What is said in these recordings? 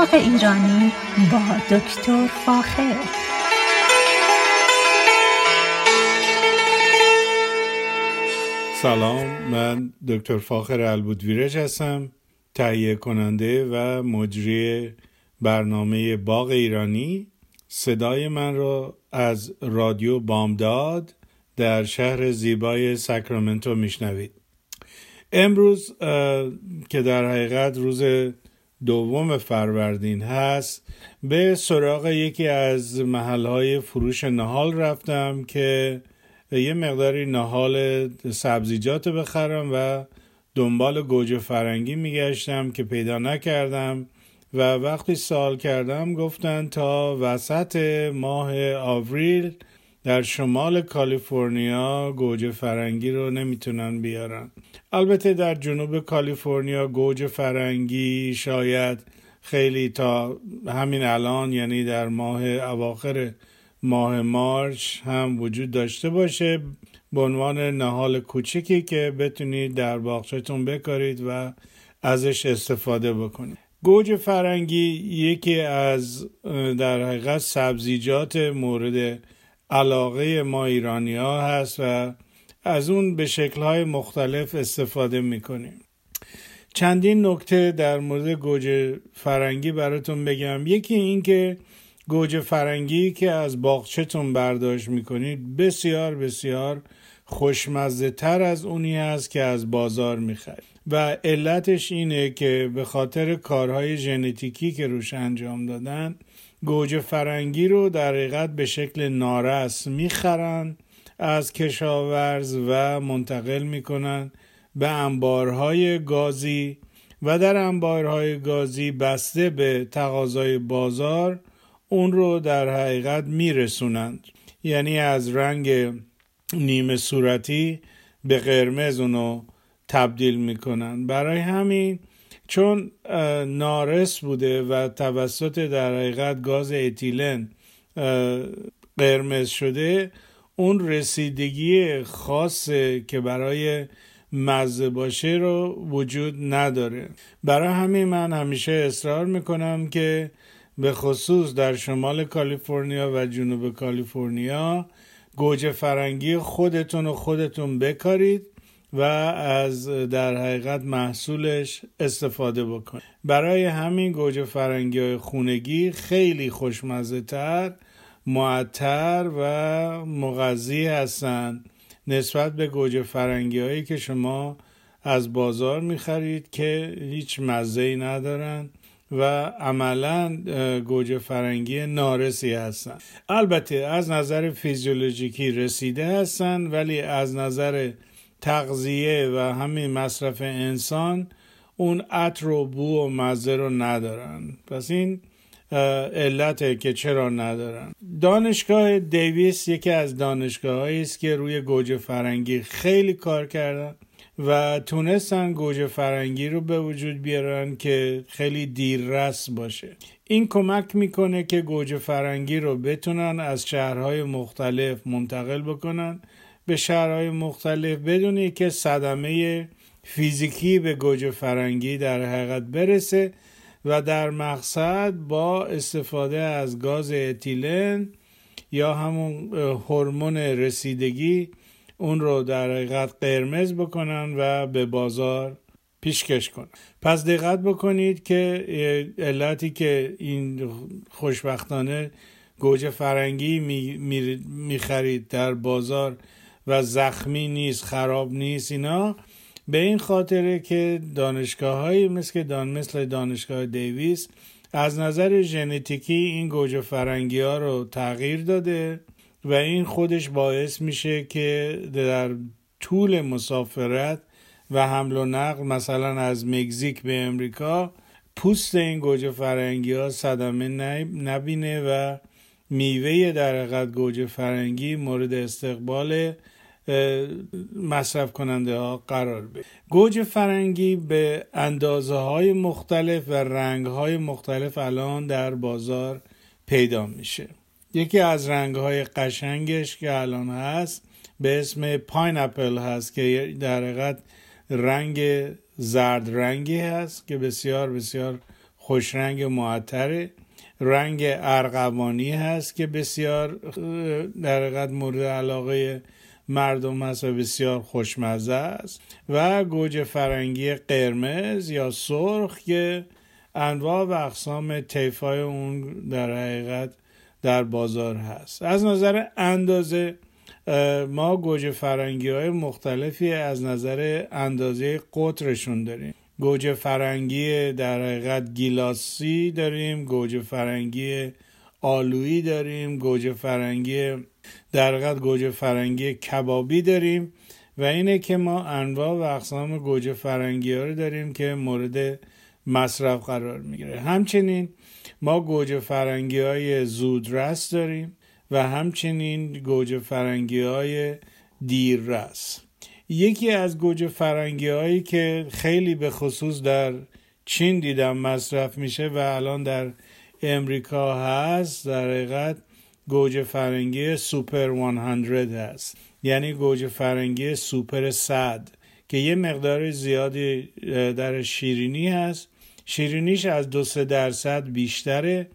باغ ایرانی با دکتر فاخر. سلام من دکتر فاخر البودویرج هستم تهیه کننده و مجری برنامه باغ ایرانی. صدای من را از رادیو بامداد در شهر زیبای ساکرامنتو میشنوید. امروز که در حقیقت روز دوم فروردین هست. به سراغ یکی از محلهای فروش نهال رفتم که یه مقداری نهال سبزیجات بخرم و دنبال گوجه فرنگی میگشتم که پیدا نکردم و وقتی سال کردم گفتن تا وسط ماه آوریل در شمال کالیفرنیا گوجه فرنگی رو نمی‌تونن بیارن. البته در جنوب کالیفرنیا گوجه فرنگی شاید خیلی تا همین الان یعنی در ماه اواخر ماه مارچ هم وجود داشته باشه به عنوان نهال کوچکی که بتونید در باغچتون بکارید و ازش استفاده بکنید. گوجه فرنگی یکی از در حقیقت سبزیجات مورد علاقه ما ایرانی ها هست و از اون به شکلهای مختلف استفاده می‌کنیم. چندین نکته در مورد گوجه فرنگی براتون بگم. یکی این که گوجه فرنگی که از باغچتون برداشت می‌کنید بسیار بسیار خوشمزه تر از اونی هست که از بازار می‌خرید. و علتش اینه که به خاطر کارهای ژنتیکی که روش انجام دادن گوجه فرنگی رو در حقیقت به شکل نارس می‌خرن از کشاورز و منتقل می‌کنن به انبارهای گازی و در انبارهای گازی بسته به تقاضای بازار اون رو در حقیقت میرسونند یعنی از رنگ نیمه صورتی به قرمز اونو تبدیل می‌کنن. برای همین چون نارس بوده و توسط در حقیقت گاز اتیلن قرمز شده اون رسیدگی خاص که برای مزه باشه رو وجود نداره. برای همین من همیشه اصرار می‌کنم که به خصوص در شمال کالیفرنیا و جنوب کالیفرنیا گوجه فرنگی خودتون و خودتون بکارید و از در حقیقت محصولش استفاده بکنید برای همین گوجه فرنگی های خونگی خیلی خوشمزه تر معطر و مغذی هستند نسبت به گوجه فرنگی هایی که شما از بازار می‌خرید که هیچ مزه ای ندارن و عملا گوجه فرنگی نارسی هستن. البته از نظر فیزیولوژیکی رسیده هستن ولی از نظر تغذیه و همین مصرف انسان اون عطر و بو و مزه رو ندارن. پس این علته که چرا ندارن. دانشگاه دیویس یکی از دانشگاه است که روی گوجه فرنگی خیلی کار کردن و تونستن گوجه فرنگی رو به وجود بیارن که خیلی دیررس باشه. این کمک می‌کنه که گوجه فرنگی رو بتونن از شهرهای مختلف منتقل بکنن به شهرهای مختلف بدون که صدمه فیزیکی به گوجه فرنگی در حقیقت برسه و در مقصد با استفاده از گاز اتیلن یا همون هورمون رسیدگی اون رو در حقیقت قرمز بکنن و به بازار پیشکش کنن. پس دقت بکنید که علتی که این خوشبختانه گوجه فرنگی می‌خرید در بازار و زخمی نیست خراب نیست اینا. به این خاطره که دانشگاه های مثل, دان مثل دانشگاه دیویس از نظر ژنتیکی این گوجه فرنگی ها رو تغییر داده و این خودش باعث میشه که در طول مسافرت و حمل و نقل مثلا از مکزیک به امریکا پوست این گوجه فرنگی ها صدمه نبینه و میوه در حقیقت گوجه فرنگی مورد استقبال مصرف کننده ها قرار بده. گوجه فرنگی به اندازه های مختلف و رنگ های مختلف الان در بازار پیدا میشه. یکی از رنگ های قشنگش که الان هست به اسم پاینپل هست که در حقیقت رنگ زرد رنگی هست که بسیار بسیار خوشرنگ معطره. رنگ ارغوانی هست که بسیار در مورد علاقه مردم هست بسیار خوشمزه است و گوجه فرنگی قرمز یا سرخ که انواع و اقسام طیفای اون در حقیقت در بازار هست. از نظر اندازه ما گوجه فرنگی های مختلفی از نظر اندازه قطرشون داریم. گوجه فرنگی در حقیقت گیلاسی داریم گوجه فرنگی آلویی داریم گوجه فرنگی در حقیقت گوجه فرنگی کبابی داریم و اینه که ما انواع و اقسام گوجه فرنگی ها رو داریم که مورد مصرف قرار می‌گیره. همچنین ما گوجه فرنگی های زودرس داریم و همچنین گوجه فرنگی های دیررس یکی از گوجه فرنگی هایی که خیلی به خصوص در چین دیدم مصرف میشه و الان در امریکا هست در حقیقت گوجه فرنگی سوپر 100 هست. یعنی گوجه فرنگی سوپر صد که یه مقدار زیادی در شیرینی هست. شیرینیش از دو سه درصد بیشتره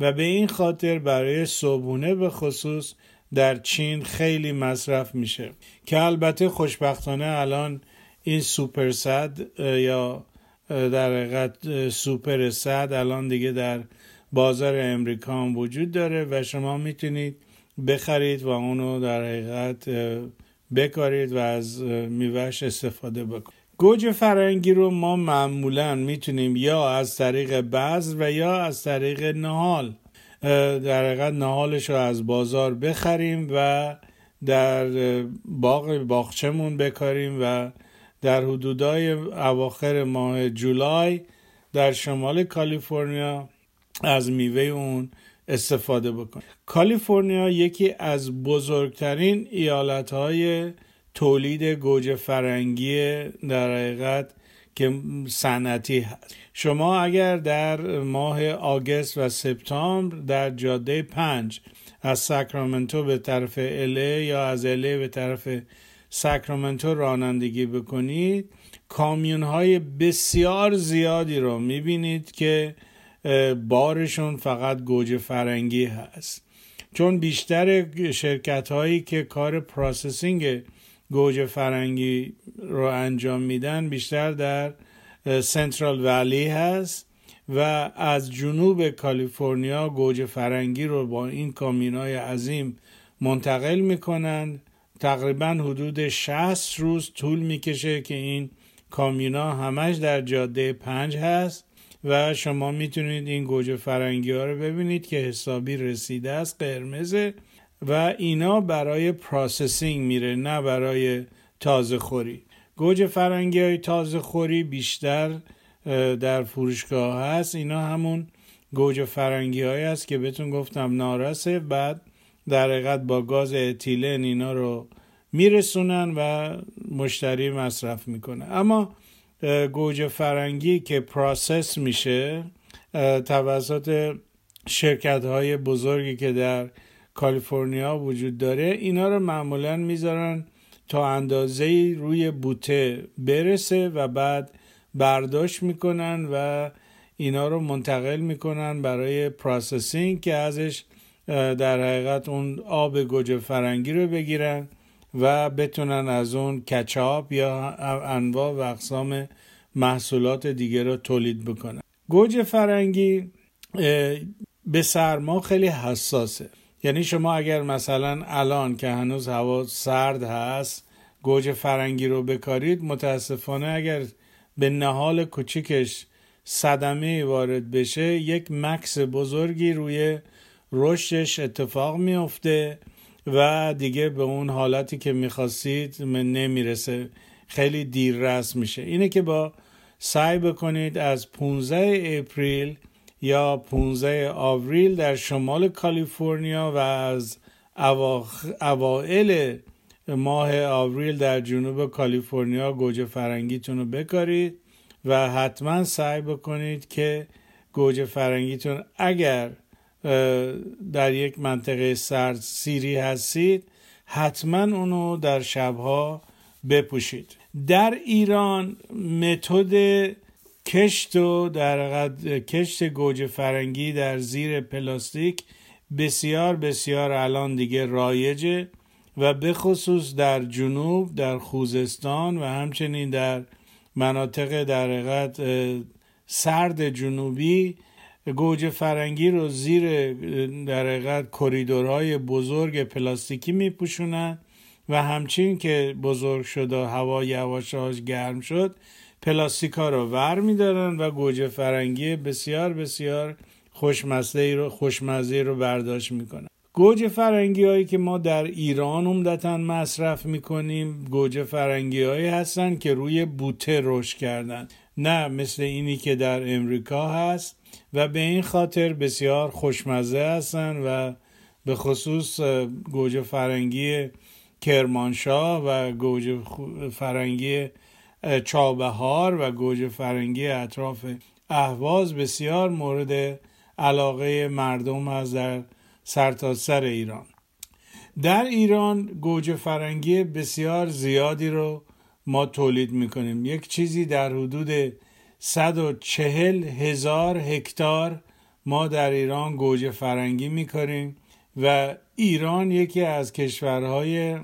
و به این خاطر برای صبحونه به خصوص در چین خیلی مصرف میشه. که البته خوشبختانه الان این سوپر صد یا در حقیقت سوپر صد الان دیگه در بازار امریکا هم وجود داره و شما می‌تونید بخرید و اونو در حقیقت بکارید و از میوهش استفاده بکنید. گوجه فرنگی رو ما معمولا می‌تونیم یا از طریق بذر و یا از طریق نهال در حقیقت نهالش رو از بازار بخریم و در باغ باغچمون بکاریم و در حدودای اواخر ماه جولای در شمال کالیفرنیا از میوه اون استفاده بکنیم کالیفرنیا یکی از بزرگترین ایالتهای تولید گوجه فرنگی در حقیقت که صنعتی هست. شما اگر در ماه آگست و سپتامبر در جاده پنج از ساکرامنتو به طرف L.A. یا از L.A. به طرف ساکرامنتو رانندگی بکنید کامیون های بسیار زیادی رو می‌بینید که بارشون فقط گوجه فرنگی هست. چون بیشتر شرکت هایی که کار processing گوجه فرنگی رو انجام میدن بیشتر در Central Valley هست و از جنوب کالیفرنیا گوجه فرنگی رو با این کامیونای عظیم منتقل می‌کنند تقریبا حدود 60 روز طول می‌کشه که این کامیونا همش در جاده پنج هست. و شما می‌تونید این گوجه فرنگی ها رو ببینید که حسابی رسیده است قرمزه و اینا برای processing میره نه برای تازه خوری. گوجه فرنگی های تازه خوری بیشتر در فروشگاه هست. اینا همون گوجه فرنگی های هست که بهتون گفتم نارسه. بعد در حقیقت با گاز اتیلن اینا رو میرسونن و مشتری مصرف می‌کنه. اما گوجه فرنگی که process میشه توسط شرکت های بزرگی که در کالیفرنیا وجود داره اینا رو معمولا می‌ذارن تا اندازه روی بوته برسه و بعد برداشت می‌کنن و اینا رو منتقل می‌کنن برای processing که ازش در حقیقت اون آب گوجه فرنگی رو بگیرن. و بتونن از اون کچاپ یا انواع و اقسام محصولات دیگه رو تولید بکنن. گوجه فرنگی به سرما خیلی حساسه. یعنی شما اگر مثلا الان که هنوز هوا سرد هست گوجه فرنگی رو بکارید متاسفانه اگر به نهال کوچیکش صدمه وارد بشه یک مکس بزرگی روی رشدش اتفاق میفته و دیگه به اون حالتی که می‌خواستید نمی‌رسه. خیلی دیر رس میشه. اینه که با سعی بکنید از 15 اپریل یا 15 آوریل در شمال کالیفرنیا و از اوائل ماه آوریل در جنوب کالیفرنیا گوجه فرنگیتون رو بکارید و حتما سعی بکنید که گوجه فرنگیتون اگر در یک منطقه سرد سیری هستید حتما اونو در شبها بپوشید. در ایران متد کشت و در کشت گوجه فرنگی در زیر پلاستیک بسیار بسیار الان دیگه رایجه و به خصوص در جنوب در خوزستان و همچنین در مناطق در سرد جنوبی گوجه فرنگی رو زیر در حقیقت کریدورهای بزرگ پلاستیکی میپوشونن و همچین که بزرگ شد و هوا یواش گرم شد پلاستیکا رو ور میدارن و گوجه فرنگی بسیار بسیار خوشمزه رو خوشمزه رو برداشت می‌کنن. گوجه فرنگی هایی که ما در ایران عمدتا مصرف می‌کنیم گوجه فرنگی هایی هستن که روی بوته رشد کردن. نه مثل اینی که در امریکا هست. و به این خاطر بسیار خوشمزه هستن و به خصوص گوجه فرنگی کرمانشاه و گوجه فرنگی چابهار و گوجه فرنگی اطراف اهواز بسیار مورد علاقه مردم هست در سرتاسر سر ایران. در ایران گوجه فرنگی بسیار زیادی رو ما تولید می‌کنیم. یک چیزی در حدود 140 هزار هکتار ما در ایران گوجه فرنگی می‌کنیم و ایران یکی از کشورهای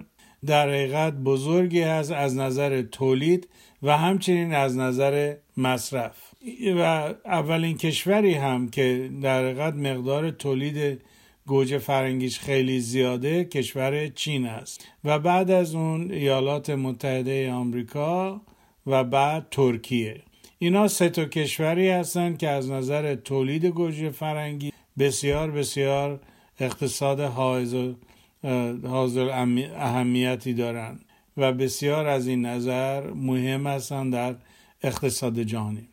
در حقیقت بزرگی هست از نظر تولید و همچنین از نظر مصرف. و اولین کشوری هم که در حقیقت مقدار تولید گوجه فرنگیش خیلی زیاده کشور چین است. و بعد از اون ایالات متحده آمریکا و بعد ترکیه. اینا سه تا کشوری هستند که از نظر تولید گوجه فرنگی بسیار بسیار اقتصاد حاضر اهمیتی دارند و بسیار از این نظر مهم هستند در اقتصاد جهانی.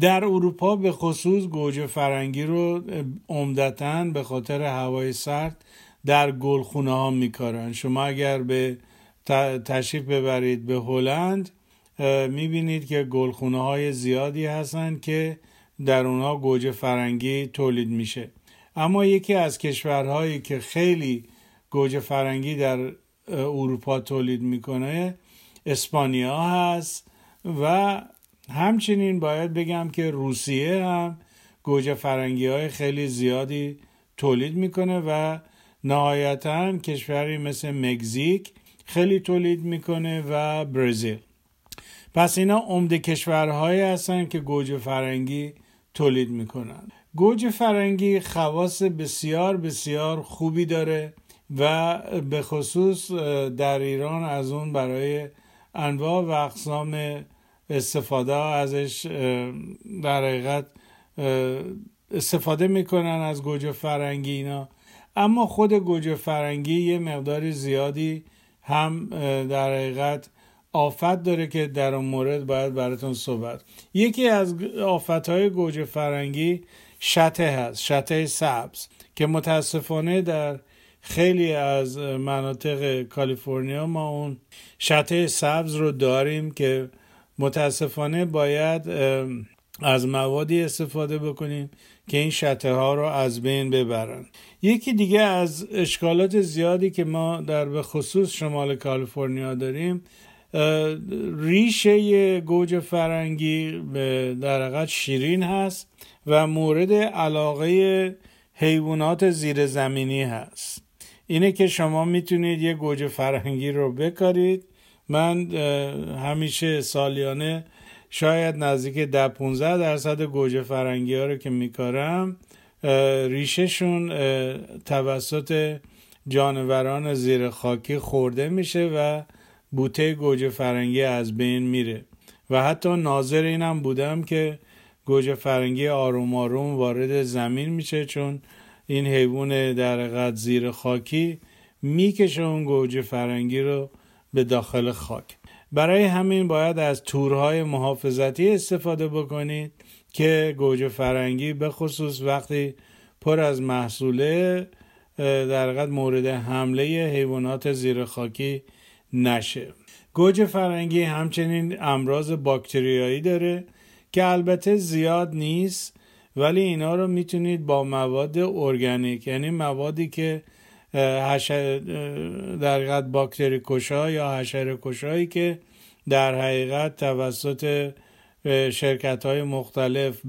در اروپا به خصوص گوجه فرنگی رو عمدتا به خاطر هوای سرد در گلخونه ها میکارن. شما اگر به تشریف ببرید به هلند می‌بینید که گلخونه های زیادی هستند که در اونها گوجه فرنگی تولید میشه. اما یکی از کشورهایی که خیلی گوجه فرنگی در اروپا تولید می‌کنه اسپانیا هست و همچنین باید بگم که روسیه هم گوجه فرنگی های خیلی زیادی تولید می‌کنه و نهایتا کشوری مثل مکزیک خیلی تولید می‌کنه و برزیل. پس اینا عمده کشورهایی هستن که گوجه فرنگی تولید می‌کنن. گوجه فرنگی خواص بسیار بسیار خوبی داره و به خصوص در ایران از اون برای انواع و اقسام استفاده ازش در حقیقت استفاده می‌کنن از گوجه فرنگی اینا. اما خود گوجه فرنگی یه مقدار زیادی هم در حقیقت آفت داره که در اون مورد باید براتون صحبت یکی از آفت های گوجه فرنگی شته هست شته سبز که متاسفانه در خیلی از مناطق کالیفرنیا ما اون شته سبز رو داریم که متاسفانه باید از موادی استفاده بکنیم که این شته ها رو از بین ببرن. یکی دیگه از اشکالات زیادی که ما در به خصوص شمال کالیفرنیا داریم ریشه گوجه فرنگی در حقیقت شیرین هست و مورد علاقه حیوانات زیر زمینی هست. اینه که شما می‌تونید یه گوجه فرنگی رو بکارید. من همیشه سالیانه شاید نزدیک ده 15 درصد گوجه فرنگی ها رو که میکارم ریشهشون توسط جانوران زیر خاکی خورده میشه و بوته گوجه فرنگی از بین میره. و حتی ناظر اینم بودم که گوجه فرنگی آروم آروم وارد زمین میشه چون این حیوان در قد زیر خاکی می‌کشه اون گوجه فرنگی رو به داخل خاک. برای همین باید از تورهای محافظتی استفاده بکنید که گوجه فرنگی به خصوص وقتی پر از محصوله در قد مورد حمله حیوانات زیر خاکی نشه. گوجه فرنگی همچنین امراض باکتریایی داره که البته زیاد نیست ولی اینا رو می‌تونید با مواد ارگانیک یعنی موادی که در حقیقت باکتری کشا یا حشره کشایی که در حقیقت توسط شرکت های مختلف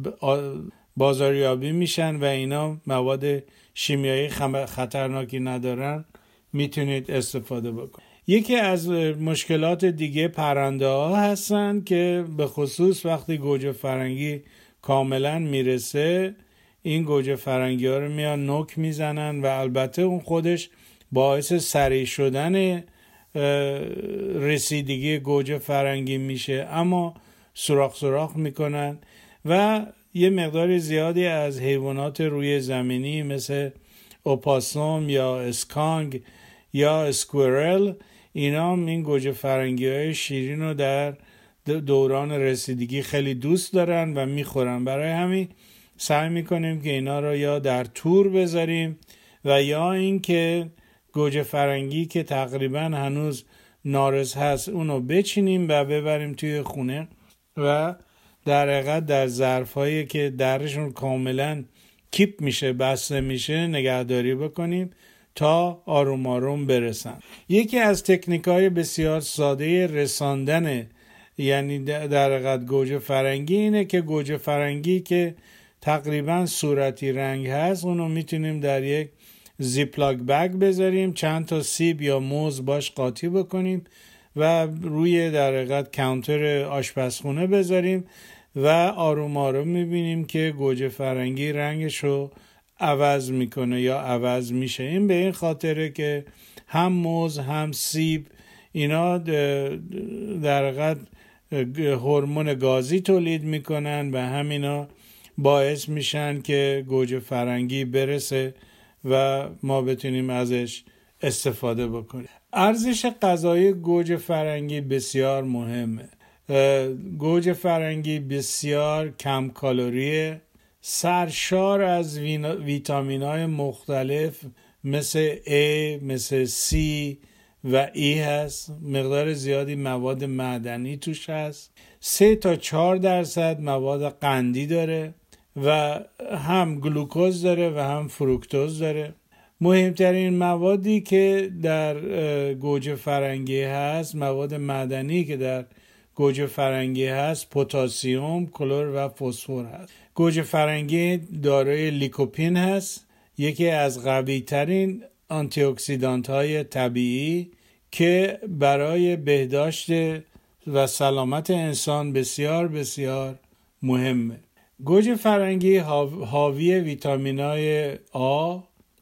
بازاریابی میشن و اینا مواد شیمیایی خطرناکی ندارن می‌تونید استفاده بکنید. یکی از مشکلات دیگه پرنده ها هستن که به خصوص وقتی گوجه فرنگی کاملا می‌رسه این گوجه فرنگی ها رو میان نوک می‌زنن و البته اون خودش باعث سریع شدن رسیدگی گوجه فرنگی میشه. اما سراخ سراخ می‌کنن و یه مقدار زیادی از حیوانات روی زمینی مثل اوپاسوم یا اسکانگ یا اسکورل اینا هم این گوجه فرنگی های شیرین رو در دوران رسیدگی خیلی دوست دارن و می‌خورن. برای همین سعی می‌کنیم که اینا رو یا در تور بذاریم و یا اینکه گوجه فرنگی که تقریبا هنوز نارس هست اونو بچینیم و ببریم توی خونه و در حقیقت در ظرف هایی که درشون کاملا کیپ میشه بسته میشه نگهداری بکنیم. تا آروم آروم برسن. یکی از تکنیک های بسیار ساده رساندن یعنی در حقیقت گوجه فرنگی اینه که گوجه فرنگی که تقریبا صورتی رنگ هست اونو می‌تونیم در یک زیپلاک بگ بذاریم چند تا سیب یا موز باش قاطی بکنیم و روی در حقیقت کانتر آشپزخونه بذاریم و آروم آروم می‌بینیم که گوجه فرنگی رنگش رو عوض می‌کنه یا عوض میشه. این به این خاطره که هم موز هم سیب اینا در حقیقت هورمون گازی تولید می‌کنن و همینا باعث میشن که گوجه فرنگی برسه و ما بتونیم ازش استفاده بکنیم. ارزش غذایی گوجه فرنگی بسیار مهمه. گوجه فرنگی بسیار کم کالریه سرشار از ویتامین های مختلف مثل A، مثل C و E هست. مقدار زیادی مواد معدنی توش هست. سه تا چهار درصد مواد قندی داره و هم گلوکوز داره و هم فروکتوز داره. مهمترین موادی که در گوجه فرنگی هست مواد معدنی که در گوجه فرنگی هست پتاسیم، کلور و فسفر هست. گوجه فرنگی دارای لیکوپین هست. یکی از قوی ترین آنتی اکسیدانت های طبیعی که برای بهداشت و سلامت انسان بسیار بسیار مهمه. گوجه فرنگی حاوی ویتامین های آ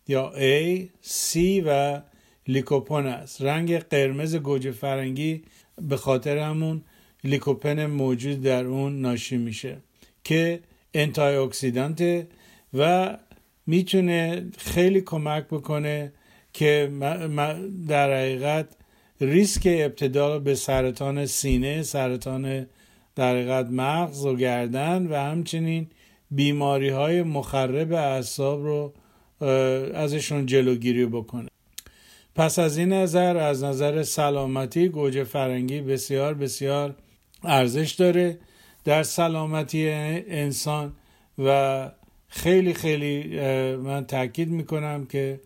یا A, C و لیکوپن است رنگ قرمز گوجه فرنگی به خاطر همون لیکوپن موجود در اون ناشی میشه که انتای اکسیدانت و می‌تونه خیلی کمک بکنه که در حقیقت ریسک ابتدا به سرطان سینه سرطان در حقیقت مغز و گردن و همچنین بیماری های مخرب اعصاب رو ازشون جلوگیری بکنه. پس از این نظر از نظر سلامتی گوجه فرنگی بسیار بسیار ارزش داره در سلامتی انسان و خیلی خیلی من تاکید می‌کنم که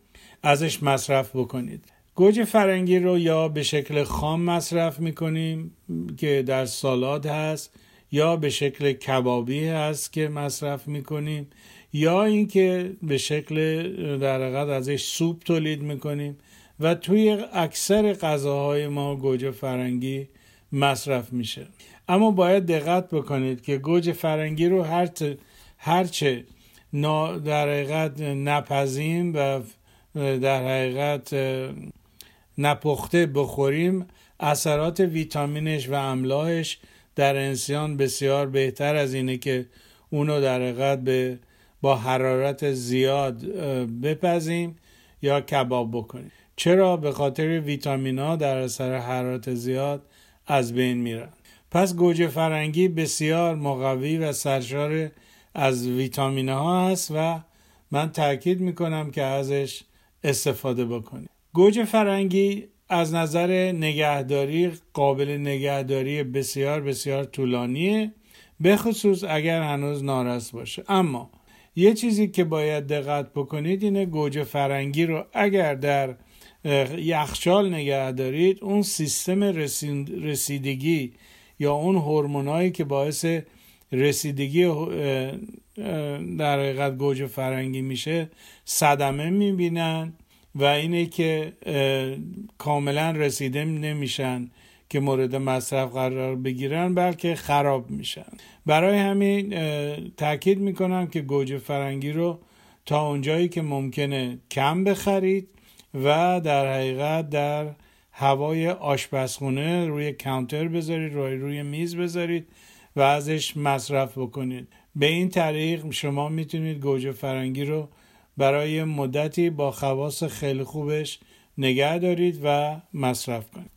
ازش مصرف بکنید. گوجه فرنگی رو یا به شکل خام مصرف می‌کنیم که در سالاد هست یا به شکل کبابی هست که مصرف می‌کنیم یا اینکه به شکل در حقیقت ازش سوپ تولید می‌کنیم و توی اکثر غذاهای ما گوجه فرنگی مصرف میشه. اما باید دقت بکنید که گوجه فرنگی رو هر هرچه در حقیقت نپزیم و در حقیقت نپخته بخوریم اثرات ویتامینش و املاحش در انسان بسیار بهتر از اینه که اونو در حقیقت به با حرارت زیاد بپزیم یا کباب بکنیم. چرا؟ به خاطر ویتامین ها در اثر حرارت زیاد از بین میرن. پس گوجه فرنگی بسیار مقوی و سرشار از ویتامین ها هست و من تاکید می‌کنم که ازش استفاده بکنید گوجه فرنگی از نظر نگهداری قابل نگهداری بسیار بسیار طولانیه به خصوص اگر هنوز نارس باشه. اما یه چیزی که باید دقت بکنید اینه گوجه فرنگی رو اگر در یخچال نگه دارید اون سیستم رسیدگی یا اون هورمونایی که باعث رسیدگی در حقیقت گوجه فرنگی میشه صدمه می‌بینن و اینه که کاملا رسیده نمیشن که مورد مصرف قرار بگیرن بلکه خراب میشن. برای همین تاکید می‌کنم که گوجه فرنگی رو تا اونجایی که ممکنه کم بخرید. و در حقیقت در هوای آشپزخونه روی کانتر بذارید روی روی میز بذارید و ازش مصرف بکنید. به این طریق شما می‌تونید گوجه فرنگی رو برای مدتی با خواص خیلی خوبش نگه دارید و مصرف کنید.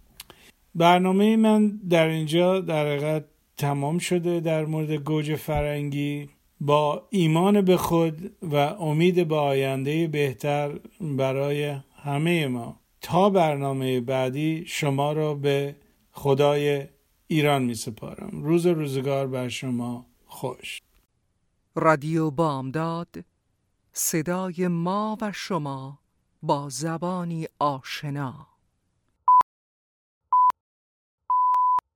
برنامه من در اینجا در حقیقت تمام شده در مورد گوجه فرنگی. با ایمان به خود و امید به آینده بهتر برای همه ما. تا برنامه بعدی شما را به خدای ایران می سپارم. روز روزگار بر شما خوش. رادیو بامداد صدای ما و شما با زبانی آشنا.